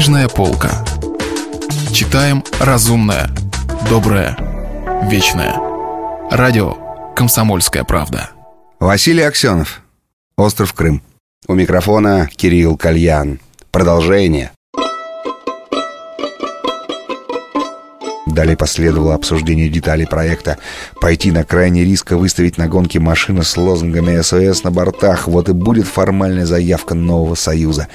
Книжная полка. Читаем разумное, доброе, вечное. Радио «Комсомольская правда». Василий Аксенов. Остров Крым. У микрофона Кирилл Кальян. Продолжение. Далее последовало обсуждение деталей проекта. Пойти на крайний риск и выставить на гонке машины с лозунгами СОС на бортах. Вот и будет формальная заявка нового союза.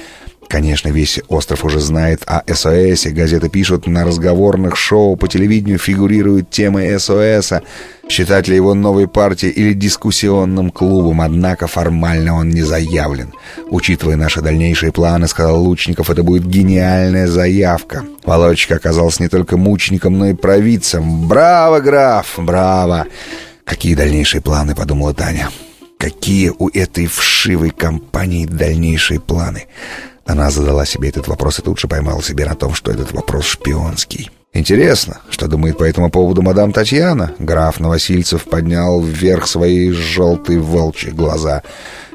Конечно, весь остров уже знает о СОСе. Газеты пишут, на разговорных шоу по телевидению фигурируют темы СОСа. Считать ли его новой партией или дискуссионным клубом, однако формально он не заявлен. Учитывая наши дальнейшие планы, сказал Лучников, это будет гениальная заявка. Володечка оказался не только мучеником, но и провидцем. «Браво, граф! Браво!» «Какие дальнейшие планы?» — подумала Таня. «Какие у этой вшивой компании дальнейшие планы?» Она задала себе этот вопрос и тут же поймала себя на том, что этот вопрос шпионский. Интересно, что думает по этому поводу мадам Татьяна? Граф Новосильцев поднял вверх свои желтые волчьи глаза.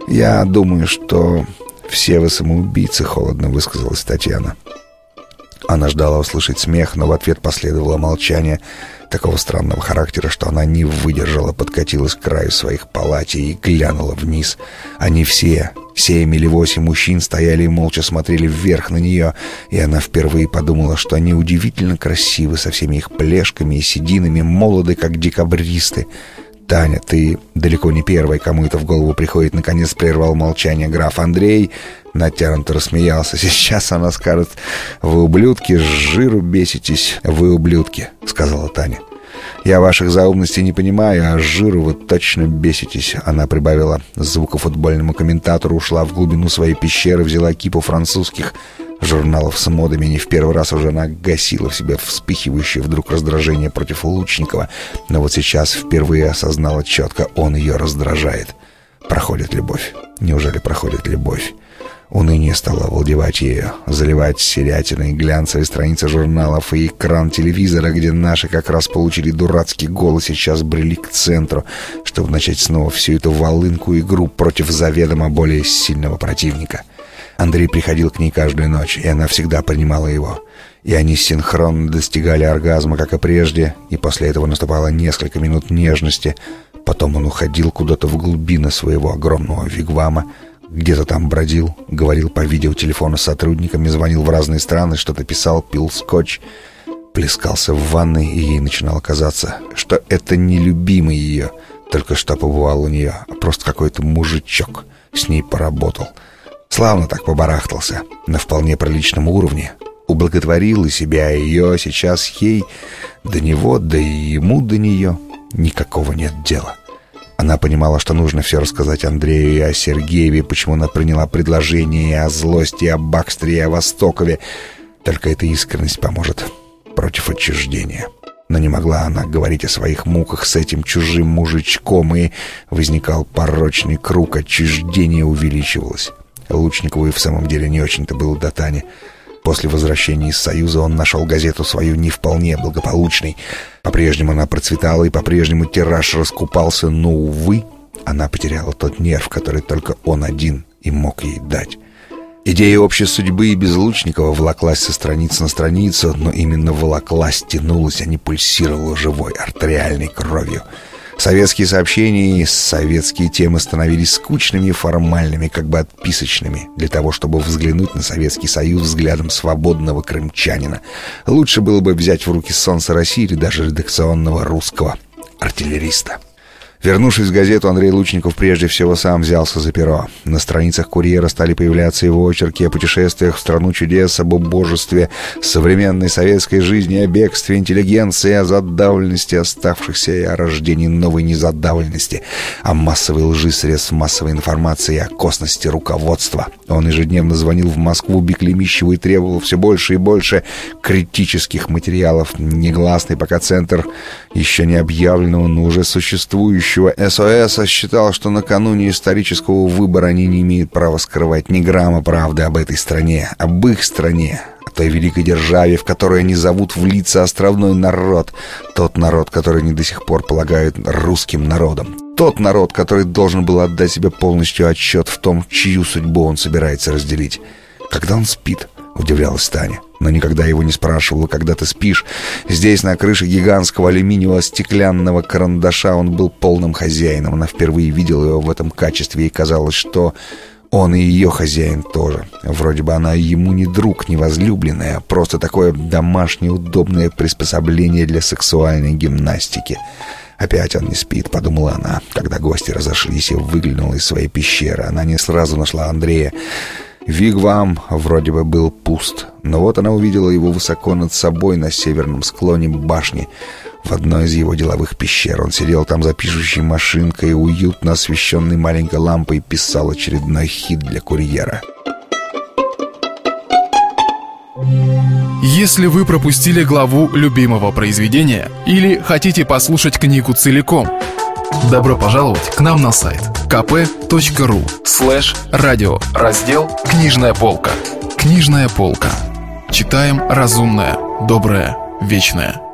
Я думаю, что все вы самоубийцы, холодно высказалась Татьяна. Она ждала услышать смех, но в ответ последовало молчание такого странного характера, что она не выдержала, подкатилась к краю своих палатей и глянула вниз. Они все, семь или восемь мужчин, стояли и молча смотрели вверх на нее, и она впервые подумала, что они удивительно красивы со всеми их плешками и сединами, молоды, как декабристы. «Таня, ты далеко не первая, кому это в голову приходит», — наконец прервал молчание граф Андрей. Натянуто рассмеялся. «Сейчас она скажет, вы ублюдки, с жиру беситесь, вы ублюдки», — сказала Таня. «Я ваших заумностей не понимаю, а жиру вы точно беситесь», — она прибавила звука футбольному комментатору, ушла в глубину своей пещеры, взяла кипу французских журналов с модами. Не в первый раз уже она гасила в себе вспыхивающее вдруг раздражение против Лучникова. Но вот сейчас впервые осознала четко, он ее раздражает. Проходит любовь. Неужели проходит любовь? Уныние стало овладевать ею, заливать серятиной глянцевые страницы журналов и экран телевизора, где наши как раз получили дурацкий голос и сейчас брели к центру, чтобы начать снова всю эту волынку игру против заведомо более сильного противника. Андрей приходил к ней каждую ночь, и она всегда принимала его. И они синхронно достигали оргазма, как и прежде, и после этого наступало несколько минут нежности. Потом он уходил куда-то в глубины своего огромного вигвама, где-то там бродил, говорил по видеотелефону с сотрудниками, звонил в разные страны, что-то писал, пил скотч, плескался в ванной, и ей начинало казаться, что это не любимый ее, только что побывал у нее, а просто какой-то мужичок с ней поработал — Славно так побарахтался, на вполне приличном уровне. Ублаготворил и себя, и ее, сейчас ей до него, да и ему до нее никакого нет дела. Она понимала, что нужно все рассказать Андрею и о Сергееве, почему она приняла предложение и о злости, и о Бакстере, и о Востокове. Только эта искренность поможет против отчуждения. Но не могла она говорить о своих муках с этим чужим мужичком, и возникал порочный круг, отчуждения увеличивалось. Лучникову и в самом деле не очень-то было до Тани. После возвращения из Союза он нашел газету свою не вполне благополучной. По-прежнему она процветала, и по-прежнему тираж раскупался, но, увы, она потеряла тот нерв, который только он один и мог ей дать. Идея общей судьбы и без Лучникова волоклась со страницы на страницу, но именно волоклась, тянулась, а не пульсировала живой артериальной кровью — Советские сообщения и советские темы становились скучными и формальными, как бы отписочными, для того, чтобы взглянуть на Советский Союз взглядом свободного крымчанина. Лучше было бы взять в руки «Солнце России» или даже редакционного русского артиллериста. Вернувшись в газету, Андрей Лучников прежде всего сам взялся за перо. На страницах «Курьера» стали появляться его очерки о путешествиях в страну чудес, об убожестве, современной советской жизни, о бегстве интеллигенции, о задавленности оставшихся и о рождении новой незадавленности, о массовой лжи средств массовой информации, о косности руководства. Он ежедневно звонил в Москву Беклемищеву и требовал все больше и больше критических материалов, негласный пока центр еще не объявленного, но уже существующего будущего СОС считал, что накануне исторического выбора они не имеют права скрывать ни грамма правды об этой стране, об их стране, о той великой державе, в которой они зовут в лица островной народ, тот народ, который они до сих пор полагают русским народом. Тот народ, который должен был отдать себе полностью отчет в том, чью судьбу он собирается разделить. Когда он спит, удивлялась Таня. Но никогда его не спрашивала, когда ты спишь. Здесь, на крыше гигантского алюминиевого стеклянного карандаша, он был полным хозяином. Она впервые видела его в этом качестве, и казалось, что он и ее хозяин тоже. Вроде бы она ему не друг, не возлюбленная, а просто такое домашнее удобное приспособление для сексуальной гимнастики. «Опять он не спит», — подумала она, когда гости разошлись и выглянула из своей пещеры. Она не сразу нашла Андрея. Вигвам вроде бы был пуст, но вот она увидела его высоко над собой на северном склоне башни — в одной из его деловых пещер. Он сидел там за пишущей машинкой уютно освещенной маленькой лампой писал очередной хит для курьера. Если вы пропустили главу любимого произведения или хотите послушать книгу целиком, добро пожаловать к нам на сайт kp.ru слэш радио раздел «Книжная полка». Книжная полка. Читаем разумное, доброе, вечное.